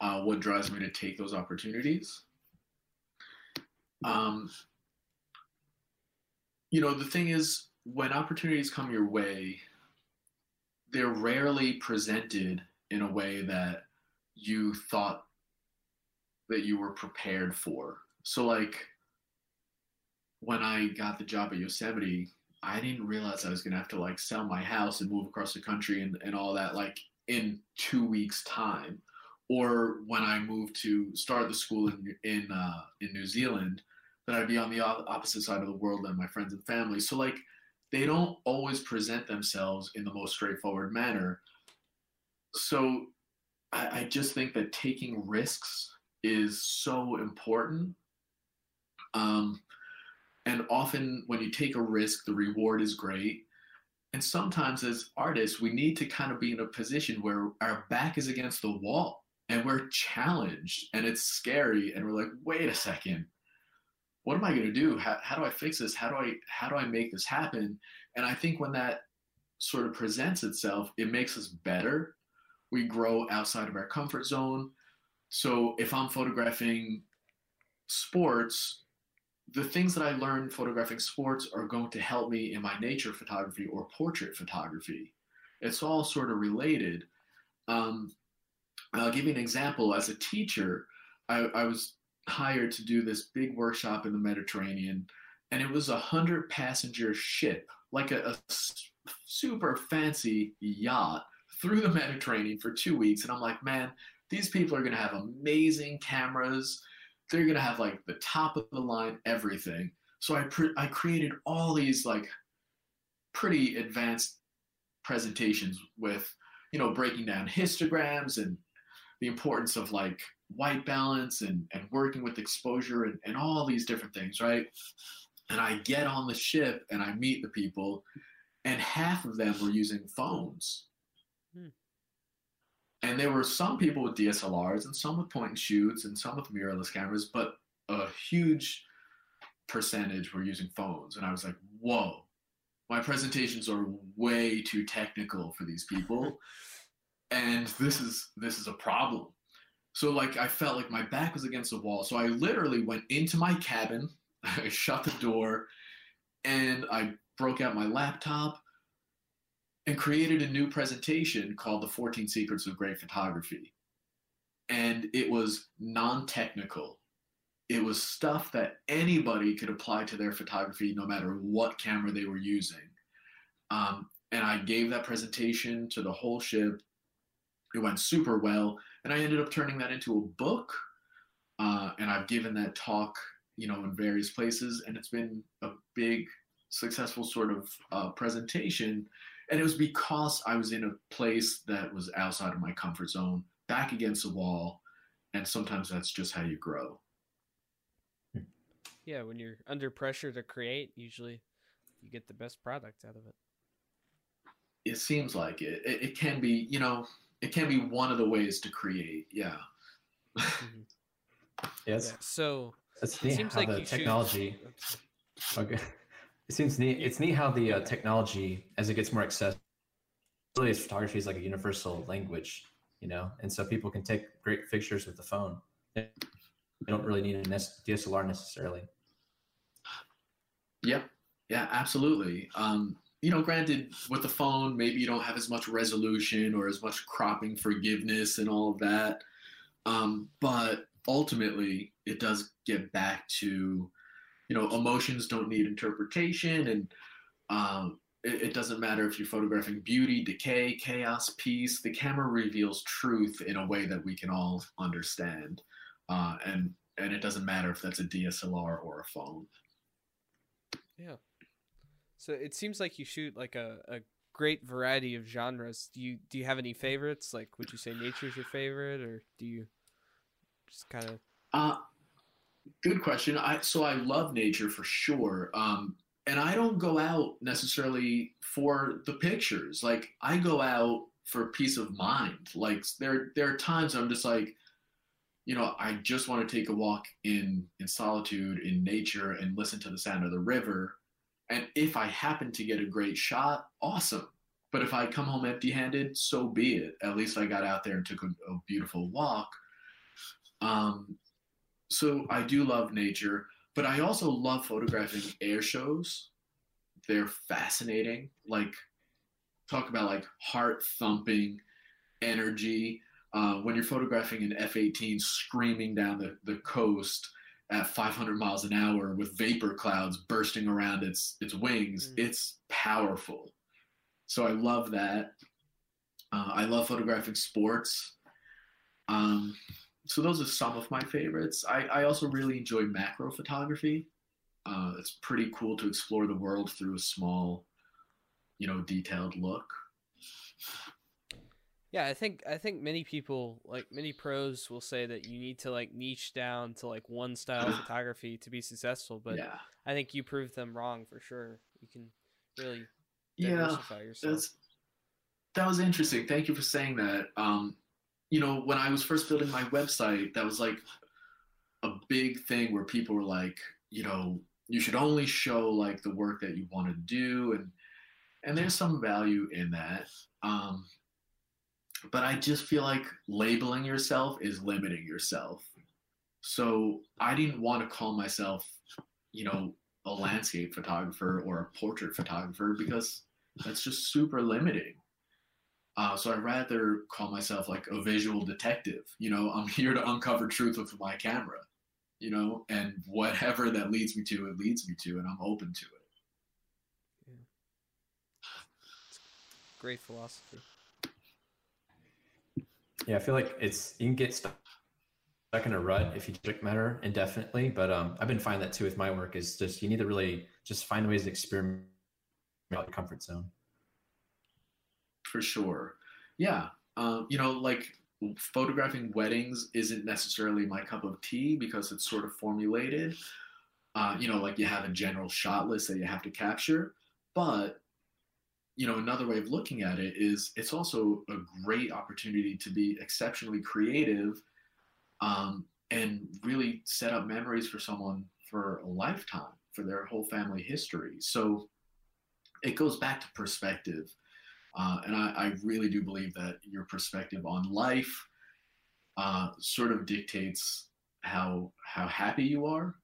Uh, what drives me to take those opportunities? Um, you know, the thing is, when opportunities come your way, they're rarely presented in a way that you thought that you were prepared for. So, like, when I got the job at Yosemite, I didn't realize I was gonna have to like sell my house and move across the country and, and all that like in two weeks time. Or when I moved to start the school in in uh, in New Zealand, that I'd be on the opposite side of the world than my friends and family. So like they don't always present themselves in the most straightforward manner. So I, I just think that taking risks is so important. Um, and often, when you take a risk, the reward is great. And sometimes, as artists, we need to kind of be in a position where our back is against the wall and we're challenged and it's scary. And we're like, wait a second, what am I going to do? How, how do I fix this? How do I how do I make this happen? And I think when that sort of presents itself, it makes us better. We grow outside of our comfort zone. So if I'm photographing sports, the things that I learned photographing sports are going to help me in my nature photography or portrait photography. It's all sort of related. Um, I'll give you an example. As a teacher, I, I was hired to do this big workshop in the Mediterranean, and it was a hundred passenger ship, like a, a super fancy yacht through the Mediterranean for two weeks. And I'm like, man, these people are going to have amazing cameras they're gonna have like the top of the line everything. So I pre- I created all these like pretty advanced presentations with you know breaking down histograms and the importance of like white balance and and working with exposure and, and all these different things right and i get on the ship and i meet the people and half of them were using phones hmm. And there were some people with DSLRs and some with point and shoots and some with mirrorless cameras, but a huge percentage were using phones. And I was like, whoa, my presentations are way too technical for these people [LAUGHS] and this is this is a problem so like i felt like my back was against the wall. So i literally went into my cabin [LAUGHS] i shut the door and i broke out my laptop and created a new presentation called the 14 secrets of great photography. And it was non-technical. It was stuff that anybody could apply to their photography no matter what camera they were using. Um, and i gave that presentation to the whole ship it went super well and i ended up turning that into a book uh, and i've given that talk you know in various places and it's been a big successful sort of uh, presentation and it was because i was in a place that was outside of my comfort zone back against the wall and sometimes that's just how you grow. Yeah when you're under pressure to create usually you get the best product out of it. It seems like it. It, it can be you know it can be one of the ways to create yeah Mhm. Yes. yeah so It's it neat seems how like the you shoot- technology. Okay. It seems neat. It's neat how the uh, technology, as it gets more accessible, really, photography is like a universal language, you know, and so people can take great pictures with the phone. They don't really need a DSLR necessarily. Yeah, yeah, absolutely. Um, you know, granted, with the phone, maybe you don't have as much resolution or as much cropping forgiveness and all of that. Um, but ultimately, it does get back to, you know, emotions don't need interpretation, and um, it, it doesn't matter if you're photographing beauty, decay, chaos, peace. The camera reveals truth in a way that we can all understand, uh, and and it doesn't matter if that's a DSLR or a phone. Yeah. So it seems like you shoot like a, a great variety of genres. Do you do you have any favorites? Like would you say nature's your favorite or do you just kind of Uh, good question. I so I love nature for sure. Um, and I don't go out necessarily for the pictures. Like I go out for peace of mind. Like there there are times I'm just like, you know, I just want to take a walk in in solitude in nature and listen to the sound of the river. And if I happen to get a great shot, awesome. But if I come home empty-handed, so be it. At least I got out there and took a, a beautiful walk. Um, so I do love nature, but I also love photographing air shows. They're fascinating. Like, talk about like heart thumping energy. Uh, when you're photographing an F 18 screaming down the, the coast at 500 miles an hour with vapor clouds bursting around its, its wings, Mm. it's powerful. So I love that. Uh, I love photographing sports. Um, so those are some of my favorites. I, I also really enjoy macro photography. Uh, it's pretty cool to explore the world through a small, you know, detailed look. Yeah, I think I think many people like many pros will say that you need to like niche down to like one style of photography to be successful, but yeah, I think you proved them wrong for sure. You can really yeah, diversify yourself. that's that was interesting. Thank you for saying that. Um, you know, when I was first building my website, that was like a big thing where people were like, you know, you should only show like the work that you want to do, and and there's some value in that. Um, but I just feel like labeling yourself is limiting yourself. So I didn't want to call myself, you know, a landscape photographer or a portrait photographer because that's just super limiting. Uh, so I'd rather call myself like a visual detective. You know, I'm [LAUGHS] here to uncover truth with my camera, you know, and whatever that leads me to, it leads me to, and I'm open to it. Yeah. Great philosophy. Yeah, I feel like it's you can get stuck stuck in a rut if you subject matter indefinitely. But um, I've been finding that too with my work is just you need to really just find ways to experiment out your comfort zone. For sure. Yeah. Um, you know, like photographing weddings isn't necessarily my cup of tea because it's sort of formulated. Uh, you know, like you have a general shot list that you have to capture. But, you know, another way of looking at it is it's also a great opportunity to be exceptionally creative um, and really set up memories for someone for a lifetime, for their whole family history. So, it goes back to perspective. Uh, and I, I, really do believe that your perspective on life uh, sort of dictates how how happy you are,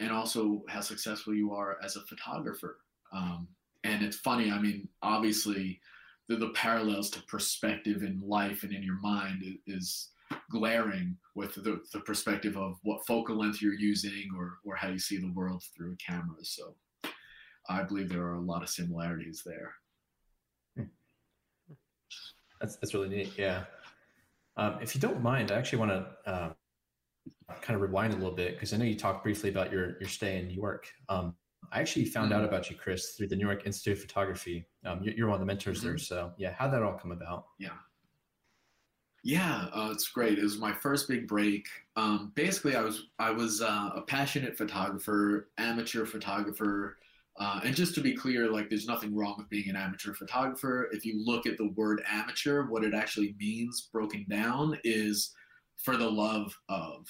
and also how successful you are as a photographer. Um, and it's funny. I mean, obviously, the, the parallels to perspective in life and in your mind is glaring with the, the perspective of what focal length you're using or, or how you see the world through a camera. So I believe there are a lot of similarities there. That's, that's really neat. Yeah. Um, if you don't mind, I actually want to uh, kind of rewind a little bit because I know you talked briefly about your, your stay in New York. Um, I actually found mm-hmm. out about you, Chris, through the New York Institute of Photography. Um, you're one of the mentors mm-hmm. there. So, yeah, how'd that all come about? Yeah. Yeah, uh, it's great. It was my first big break. Um, basically, I was I was uh, a passionate photographer, amateur photographer, uh, and just to be clear, like there's nothing wrong with being an amateur photographer. If you look at the word amateur, what it actually means, broken down, is for the love of.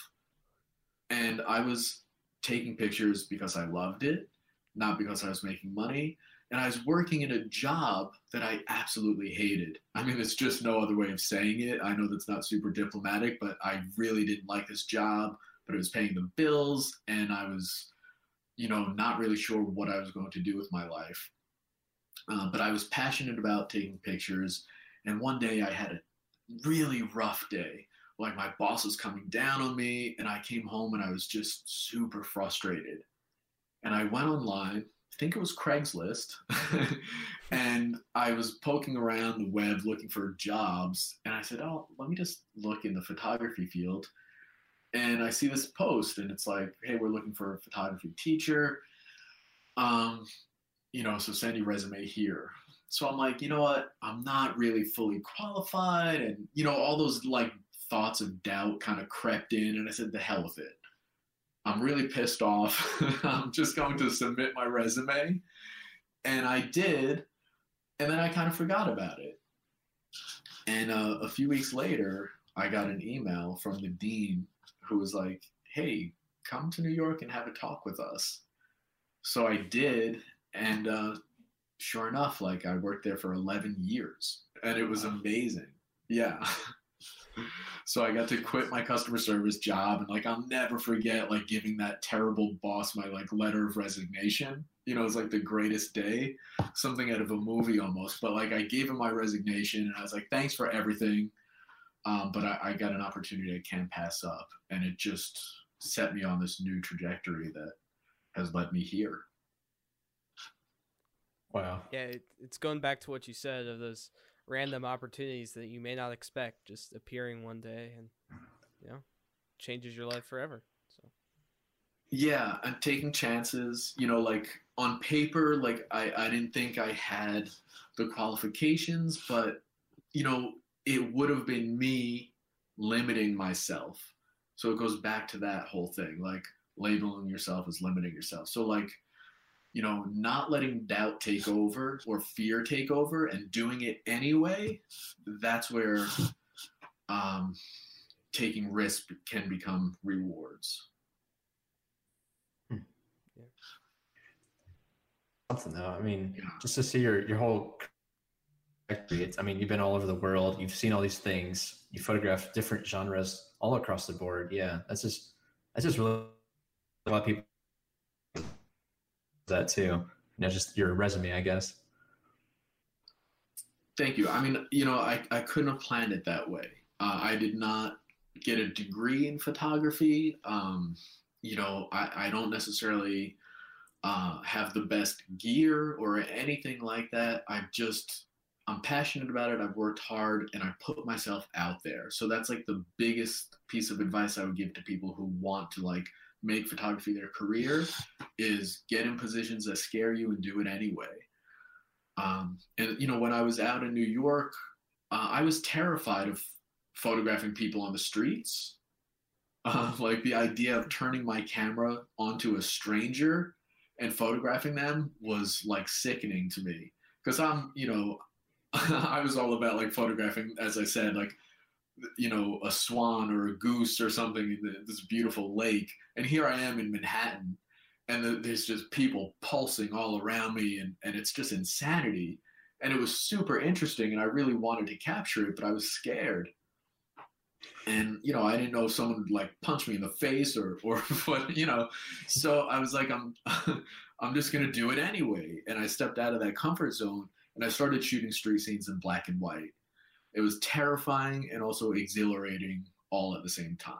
And I was taking pictures because I loved it, not because I was making money and I was working in a job that I absolutely hated. I mean, it's just no other way of saying it. I know that's not super diplomatic, but I really didn't like this job, but it was paying the bills, and I was, you know, not really sure what I was going to do with my life. Uh, but I was passionate about taking pictures, and one day I had a really rough day. Like my boss was coming down on me, and I came home and I was just super frustrated. And I went online I think it was Craigslist, [LAUGHS] and I was poking around the web looking for jobs, and I said, "Oh, let me just look in the photography field." And I see this post, and it's like, "Hey, we're looking for a photography teacher." Um, you know, so send your resume here. So I'm like, you know what? I'm not really fully qualified, and you know, all those like thoughts of doubt kind of crept in, and I said, "The hell with it." I'm really pissed off. [LAUGHS] I'm just going to submit my resume. And I did. And then I kind of forgot about it. And uh, a few weeks later, I got an email from the dean who was like, hey, come to New York and have a talk with us. So I did. And uh, sure enough, like I worked there for 11 years and it was amazing. Yeah. [LAUGHS] so I got to quit my customer service job and like I'll never forget like giving that terrible boss my like letter of resignation. You know, it's like the greatest day, something out of a movie almost. But like I gave him my resignation and I was like, thanks for everything. Um, but I, I got an opportunity I can't pass up. And it just set me on this new trajectory that has led me here. Wow. Yeah, it, it's going back to what you said of those random opportunities that you may not expect just appearing one day and you know changes your life forever so. Yeah and taking chances you know like on paper like i i didn't think i had the qualifications but you know it would have been me limiting myself. So it goes back to that whole thing like labeling yourself as limiting yourself. So like you know, not letting doubt take over or fear take over and doing it anyway, that's where um, taking risk can become rewards. Hmm. Something though, I mean, yeah. just to see your your whole it's, I mean, you've been all over the world. You've seen all these things. You photograph different genres all across the board. Yeah, that's just that's just really a lot of people that too. You know, just your resume, I guess. Thank you. I mean, you know, I, I couldn't have planned it that way. Uh, I did not get a degree in photography. Um, you know, I, I don't necessarily uh, have the best gear or anything like that. I'm just, I'm passionate about it. I've worked hard and I put myself out there. So that's like the biggest piece of advice I would give to people who want to like make photography their career is get in positions that scare you and do it anyway. Um, and you know, when I was out in New York, uh, I was terrified of photographing people on the streets. [LAUGHS] Uh, like the idea of turning my camera onto a stranger and photographing them was like sickening to me because I'm, you know, [LAUGHS] I was all about like photographing, as I said, like you know, a swan or a goose or something in this beautiful lake. And here I am in Manhattan. and the, there's just people pulsing all around me and, and it's just insanity and it was super interesting and i really wanted to capture it but i was scared and you know i didn't know if someone would like punch me in the face or or [LAUGHS] what you know so i was like i'm [LAUGHS] i'm just going to do it anyway and i stepped out of that comfort zone and i started shooting street scenes in black and white it was terrifying and also exhilarating all at the same time.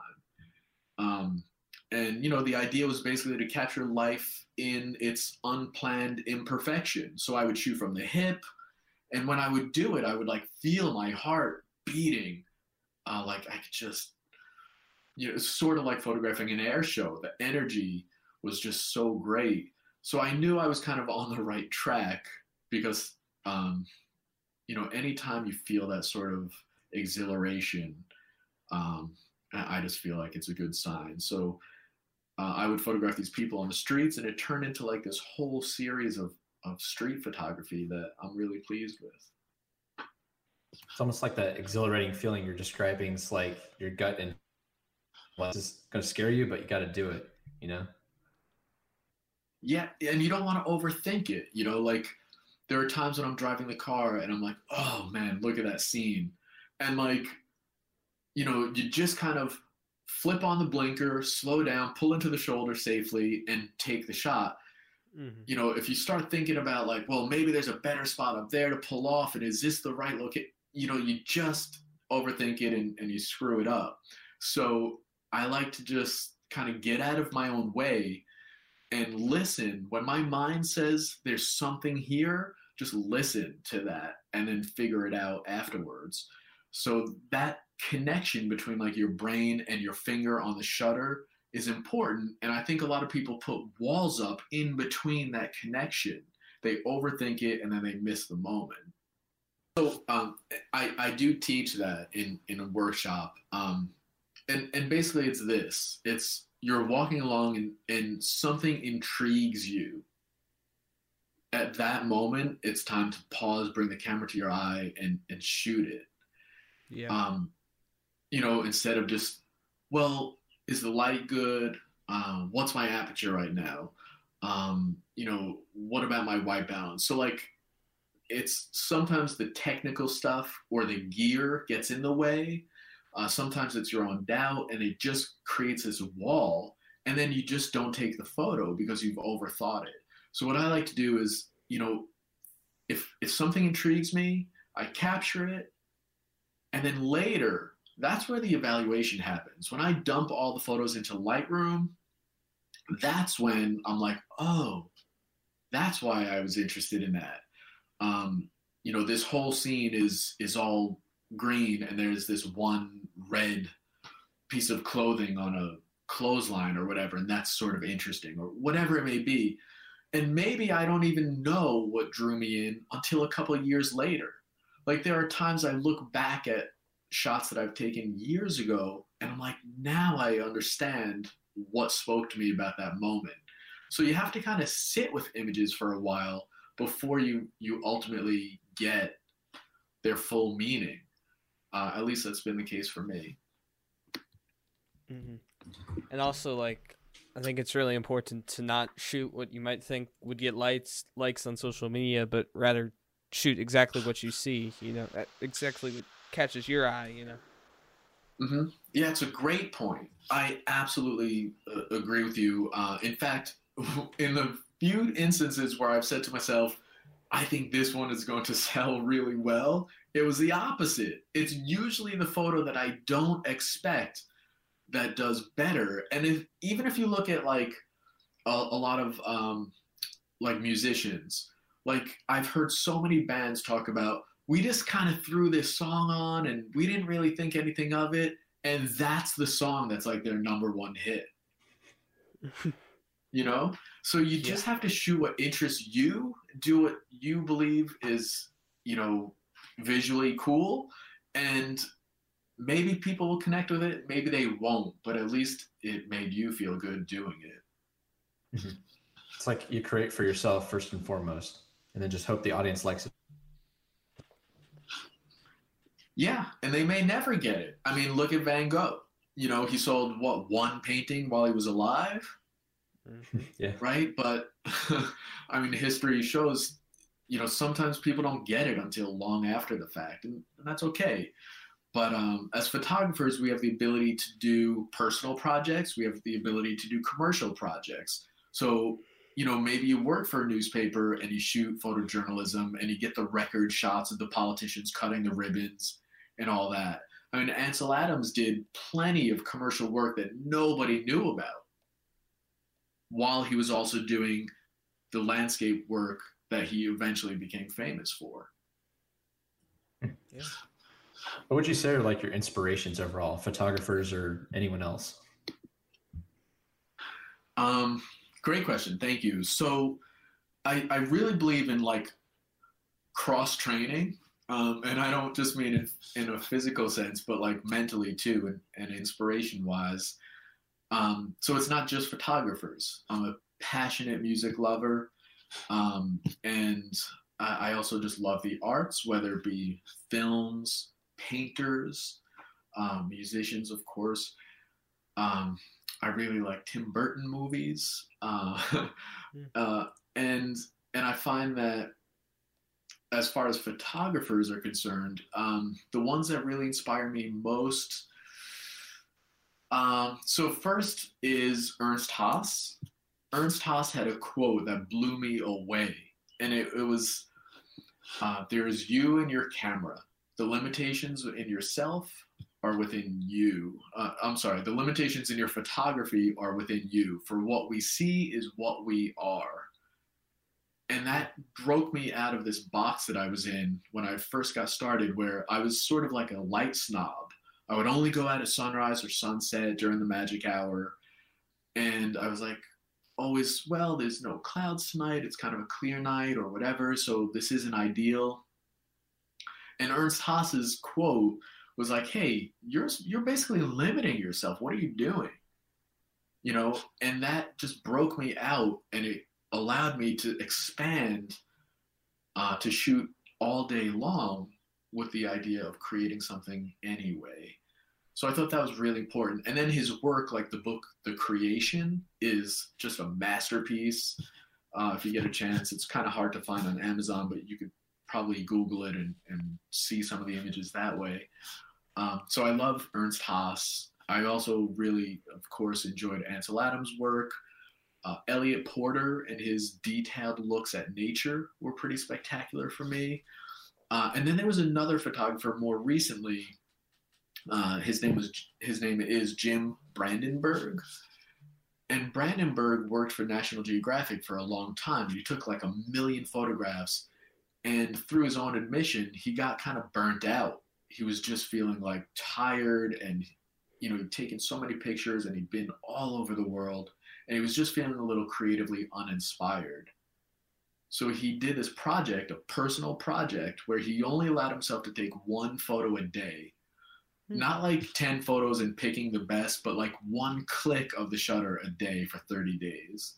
Um, and you know the idea was basically to capture life in its unplanned imperfection. So i would shoot from the hip and when i would do it i would like feel my heart beating. Uh, like i could just you know it's sort of like photographing an air show. The energy was just so great. So i knew i was kind of on the right track because um, you know anytime you feel that sort of exhilaration um, i just feel like it's a good sign so uh, I would photograph these people on the streets, and it turned into like this whole series of of street photography that I'm really pleased with. It's almost like that exhilarating feeling you're describing. It's like your gut and well, it's going to scare you, but you got to do it. You know. Yeah, and you don't want to overthink it. You know, like there are times when I'm driving the car and I'm like, oh man, look at that scene, and like, you know, you just kind of flip on the blinker, slow down, pull into the shoulder safely, and take the shot. Mm-hmm. You know, if you start thinking about like, well, maybe there's a better spot up there to pull off, and is this the right location? You know, you just overthink it and, and you screw it up. So I like to just kind of get out of my own way and listen. When my mind says there's something here, just listen to that and then figure it out afterwards. So that connection between like your brain and your finger on the shutter is important. And I think a lot of people put walls up in between that connection. They overthink it and then they miss the moment. So um, I, I do teach that in, in a workshop. Um, and, and basically it's this it's you're walking along and, and something intrigues you. At that moment, it's time to pause, bring the camera to your eye, and, and shoot it. Yeah. Um, you know, instead of just, well, is the light good? Um, what's my aperture right now? Um, you know, what about my white balance? So like, it's sometimes the technical stuff or the gear gets in the way. Uh, sometimes it's your own doubt, and it just creates this wall, and then you just don't take the photo because you've overthought it. So what I like to do is, you know, if if something intrigues me, I capture it, and then later that's where the evaluation happens. When I dump all the photos into Lightroom, that's when I'm like, oh, that's why I was interested in that. Um, you know, this whole scene is is all green, and there's this one red piece of clothing on a clothesline or whatever, and that's sort of interesting, or whatever it may be. And maybe I don't even know what drew me in until a couple of years later. Like there are times I look back at shots that I've taken years ago, and I'm like, now I understand what spoke to me about that moment. So you have to kind of sit with images for a while before you you ultimately get their full meaning. Uh, at least that's been the case for me. Mm-hmm. And also, like, I think it's really important to not shoot what you might think would get likes likes on social media, but rather shoot exactly what you see. You know, exactly what catches your eye, you know. Mm-hmm. Yeah, it's a great point. I absolutely uh, agree with you. Uh, in fact, [LAUGHS] in the few instances where I've said to myself, I think this one is going to [LAUGHS] sell really well, it was the opposite. It's usually the photo that I don't expect that does better. And if even if you look at like a, a lot of um, like musicians, like I've heard so many bands talk about we just kind of threw this song on and we didn't really think anything of it and that's the song that's like their number one hit [LAUGHS] you know so you just yeah. have to shoot what interests you do what you believe is you know visually cool and maybe people will connect with it maybe they won't but at least it made you feel good doing it mm-hmm. it's like you create for yourself first and foremost and then just hope the audience likes it yeah, and they may never get it. I mean, look at Van Gogh. You know, he sold what one painting while he was alive. Mm-hmm. [LAUGHS] Yeah. Right. But [LAUGHS] I mean, history shows, you know, sometimes people don't get it until long after the fact, and, and that's okay. But um, as photographers, we have the ability to do personal projects. We have the ability to do commercial projects. So, you know, maybe you work for a newspaper and you shoot photojournalism and you get the record shots of the politicians cutting the ribbons and all that. I mean, Ansel Adams did plenty of commercial work that nobody knew about while he was also doing the landscape work that he eventually became famous for. Yeah. What would you say are like your inspirations overall, photographers or anyone else? Um, great question. Thank you. So I, I really believe in like cross training. Um, and I don't just mean in, in a physical sense, but like mentally too, and, and inspiration wise. Um, so it's not just photographers. I'm a passionate music lover. Um, and I, I also just love the arts, whether it be films, painters, um, musicians, of course. Um, I really like Tim Burton movies, uh, hmm. [LAUGHS] uh, and and I find that as far as photographers are concerned, um, the ones that really inspire me most. Um, so first is Ernst Haas. Ernst Haas had a quote that blew me away, and it, it was, uh, "There is you and your camera. The limitations in yourself are within you. Uh, I'm sorry, the limitations in your photography are within you. For what we see is what we are. And that broke me out of this box that I was in when I first got started, where I was sort of like a light snob. I would only go out at sunrise or sunset during the magic hour. And I was like, always, well, there's no clouds tonight. It's kind of a clear night or whatever. So this isn't ideal. And Ernst Haas's quote was like, "Hey, you're you're basically limiting yourself. What are you doing?" You know, and that just broke me out, and it allowed me to expand uh, to shoot all day long with the idea of creating something anyway. So I thought that was really important. And then his work, like the book The Creation, is just a masterpiece. Uh, if you get a chance, it's kind of hard to find on Amazon, but you could probably Google it and, and see some of the images that way. Um, so I love Ernst Haas. I also really, of course, enjoyed Ansel Adams' work. Uh, Eliot Porter and his detailed looks at nature were pretty spectacular for me. Uh, and then there was another photographer more recently. Uh, his name was his name is Jim Brandenburg, and Brandenburg worked for National Geographic for a long time. He took like a million photographs and through his own admission, he got kind of burnt out. He was just feeling like tired and, you know, he'd taken so many pictures and he'd been all over the world and he was just feeling a little creatively uninspired. So he did this project, a personal project, where he only allowed himself to take one photo a day. Mm-hmm. Not like 10 photos and picking the best, but like one click of the shutter a day for 30 days.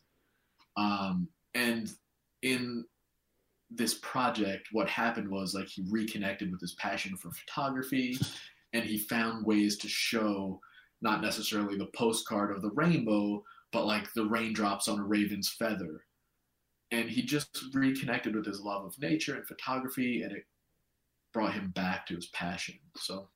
Um, and in this project, what happened was like he reconnected with his passion for photography [LAUGHS] and he found ways to show not necessarily the postcard of the rainbow, but like the raindrops on a raven's feather. And he just reconnected with his love of nature and photography, and it brought him back to his passion. So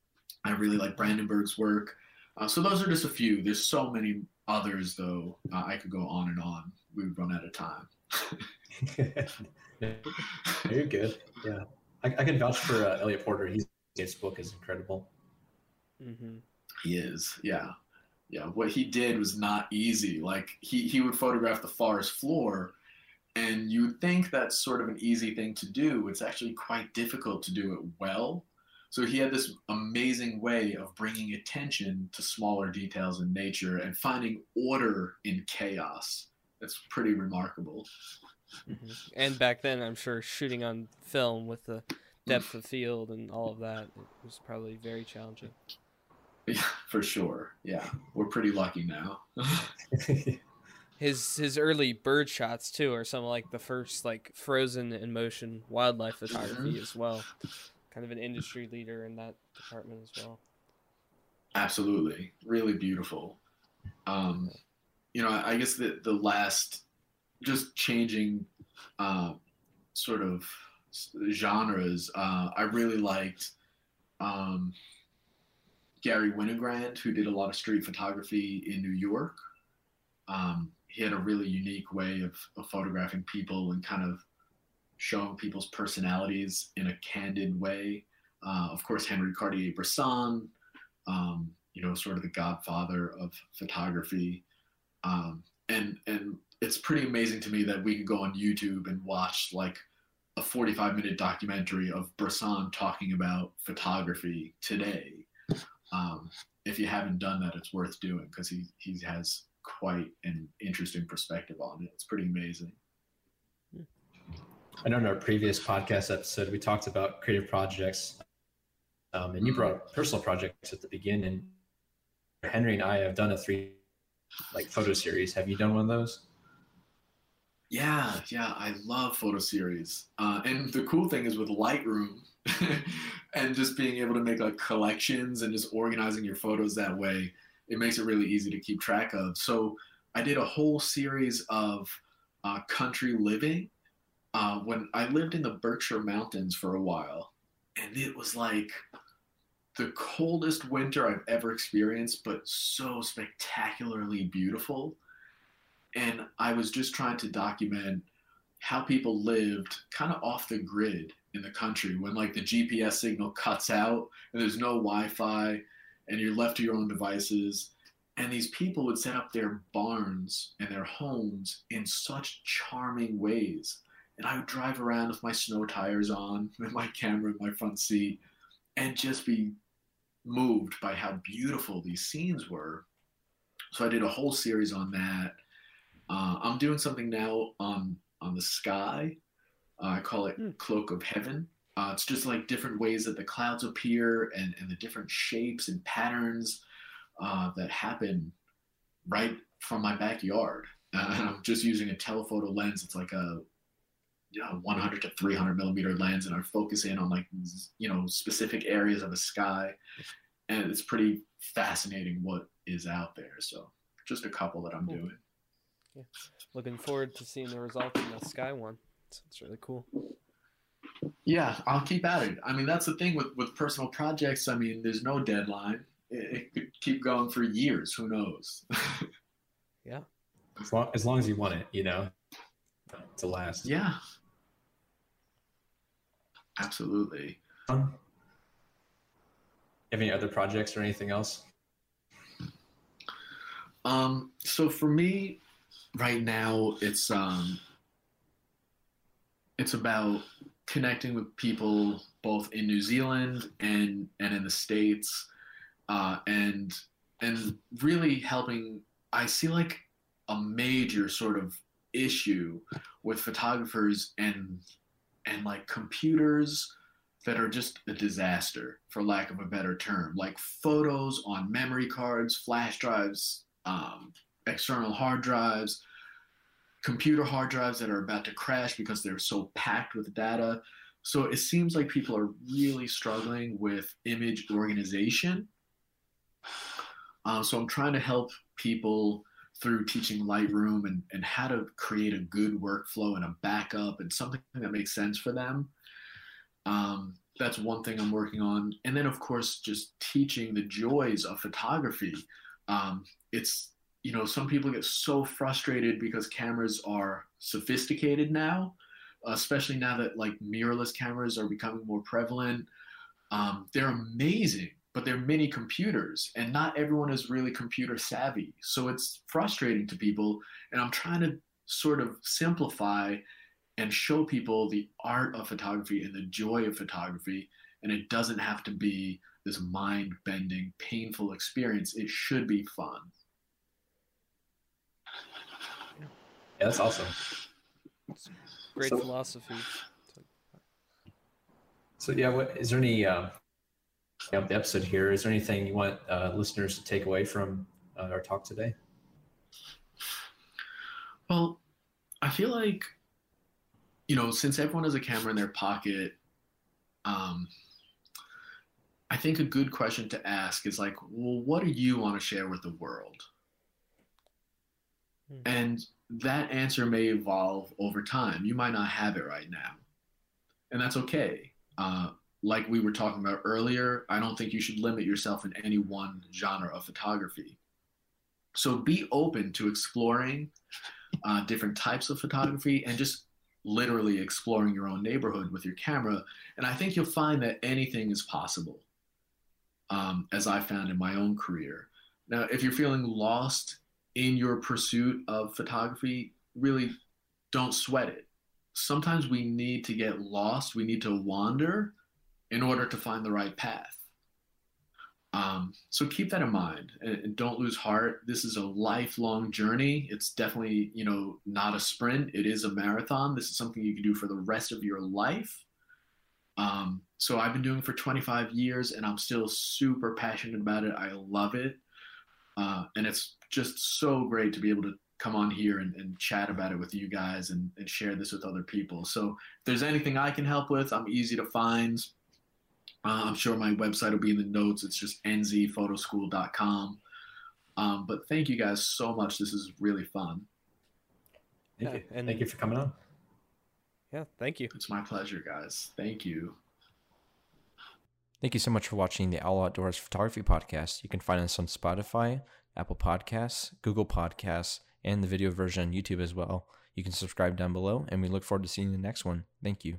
I really like Brandenburg's work. Uh, so those are just a few. There's so many others, though. Uh, I could go on and on. We would run out of time. [LAUGHS] [LAUGHS] [LAUGHS] You're good. Yeah, I, I can vouch for uh, Eliot Porter. He's, his book is incredible. Mm-hmm. He is. Yeah, yeah. What he did was not easy. Like he he would photograph the forest floor, and you would think that's sort of an easy thing to do. It's actually quite difficult to do it well. So he had this amazing way of bringing attention to smaller details in nature and finding order in chaos. That's pretty remarkable. Mm-hmm. And back then, I'm sure shooting on film with the depth of field and all of that was probably very challenging. [LAUGHS] Yeah, for sure. Yeah, we're pretty lucky now. [LAUGHS] his his early bird shots too are some of like the first like frozen in motion wildlife photography mm-hmm. as well. Kind of an industry leader in that department as well. Absolutely, really beautiful. Um, you know, I guess the the last just changing uh, sort of genres. Uh, I really liked um, Garry Winogrand, who did a lot of street photography in New York. Um, he had a really unique way of, of photographing people and kind of showing people's personalities in a candid way. Uh, of course, Henri Cartier-Bresson, um, you know, sort of the godfather of photography. Um, and and it's pretty amazing to me that we could go on YouTube and watch like a 45 minute documentary of Bresson talking about photography today. Um, if you haven't done that, it's worth doing because he, he has quite an interesting perspective on it. It's pretty amazing. I know in our previous podcast episode, we talked about creative projects, um, and you mm-hmm. brought personal projects at the beginning. Henry and I have done a three like photo series. Have you done one of those? Yeah, yeah, I love photo series. Uh, and the cool thing is with Lightroom [LAUGHS] and just being able to make like collections and just organizing your photos that way, it makes it really easy to keep track of. So I did a whole series of uh, country living uh, when I lived in the Berkshire Mountains for a while. And it was like the coldest winter I've ever experienced, but so spectacularly beautiful and I was just trying to document how people lived kind of off the grid in the country. When like the GPS signal cuts out and there's no Wi-Fi and you're left to your own devices and these people would set up their barns and their homes in such charming ways. And I would drive around with my snow tires on [LAUGHS] with my camera in my front seat and just be moved by how beautiful these scenes were. So I did a whole series on that uh, I'm doing something now on on the sky. Uh, I call it mm. Cloak of Heaven. Uh, it's just like different ways that the clouds appear and, and the different shapes and patterns uh, that happen right from my backyard. Uh, [LAUGHS] and I'm just using a telephoto lens. It's like a you know, 100 to 300 millimeter lens, and I focus in on like you know specific areas of the sky, and it's pretty fascinating what is out there. So just a couple that I'm doing yeah. Looking forward to seeing the results in the Sky one. It's, it's really cool. Yeah, I'll keep at it. I mean, that's the thing with, with personal projects. I mean, there's no deadline. It, it could keep going for years. Who knows? [LAUGHS] yeah. As long, as long as you want it, you know, to last. Yeah. Absolutely. Um, have any other projects or anything else? Um, so for me, right now it's um it's about connecting with people both in New Zealand and and in the states uh, and and really helping I see like a major sort of issue with photographers and and like computers that are just a disaster for lack of a better term. Like photos on memory cards flash drives um, external hard drives, computer hard drives that are about to crash because they're so packed with data. So it seems like people are really struggling with image organization. Um, so I'm trying to help people through teaching Lightroom and, and how to create a good workflow and a backup and something that makes sense for them. Um, that's one thing I'm working on. And then, of course, just teaching the joys of photography. Um, it's you know, some people get so frustrated because cameras are sophisticated now, especially now that like mirrorless cameras are becoming more prevalent. Um, they're amazing, but they're mini computers, and not everyone is really computer savvy. So it's frustrating to people. And I'm trying to sort of simplify and show people the art of photography and the joy of photography. And it doesn't have to be this mind bending, painful experience. It should be fun. Yeah, that's awesome. great so, philosophy. So yeah, what is there any uh, the episode here? Is there anything you want uh, listeners to take away from uh, our talk today? Well, I feel like you know, since everyone has a camera in their pocket, um, I think a good question to ask is like, well, what do you want to share with the world? Hmm. And that answer may evolve over time. You might not have it right now. And that's okay. Uh, like we were talking about earlier, I don't think you should limit yourself in any one genre of photography. So be open to exploring uh, different types of photography and just literally exploring your own neighborhood with your camera. And I think you'll find that anything is possible, um, as I found in my own career. Now, if you're feeling lost in your pursuit of photography, really don't sweat it. Sometimes we need to get lost, we need to wander in order to find the right path. Um, so keep that in mind and, don't lose heart. This is a lifelong journey. It's definitely, you know, not a sprint. It is a marathon. This is something you can do for the rest of your life. Um, so I've been doing it for 25 years and I'm still super passionate about it. I love it. Uh, and it's just so great to be able to come on here and, and chat about it with you guys and, and share this with other people. So if there's anything I can help with, I'm easy to find. Uh, I'm sure my website will be in the notes. It's just nzphotoschool.com. Um, but thank you guys so much. This is really fun. Thank yeah, you. And thank you for coming on. Yeah, thank you. It's my pleasure, guys. Thank you. Thank you so much for watching the Owl Outdoors Photography Podcast. You can find us on Spotify, Apple Podcasts, Google Podcasts, and the video version on YouTube as well. You can subscribe down below, and we look forward to seeing you in the next one. Thank you.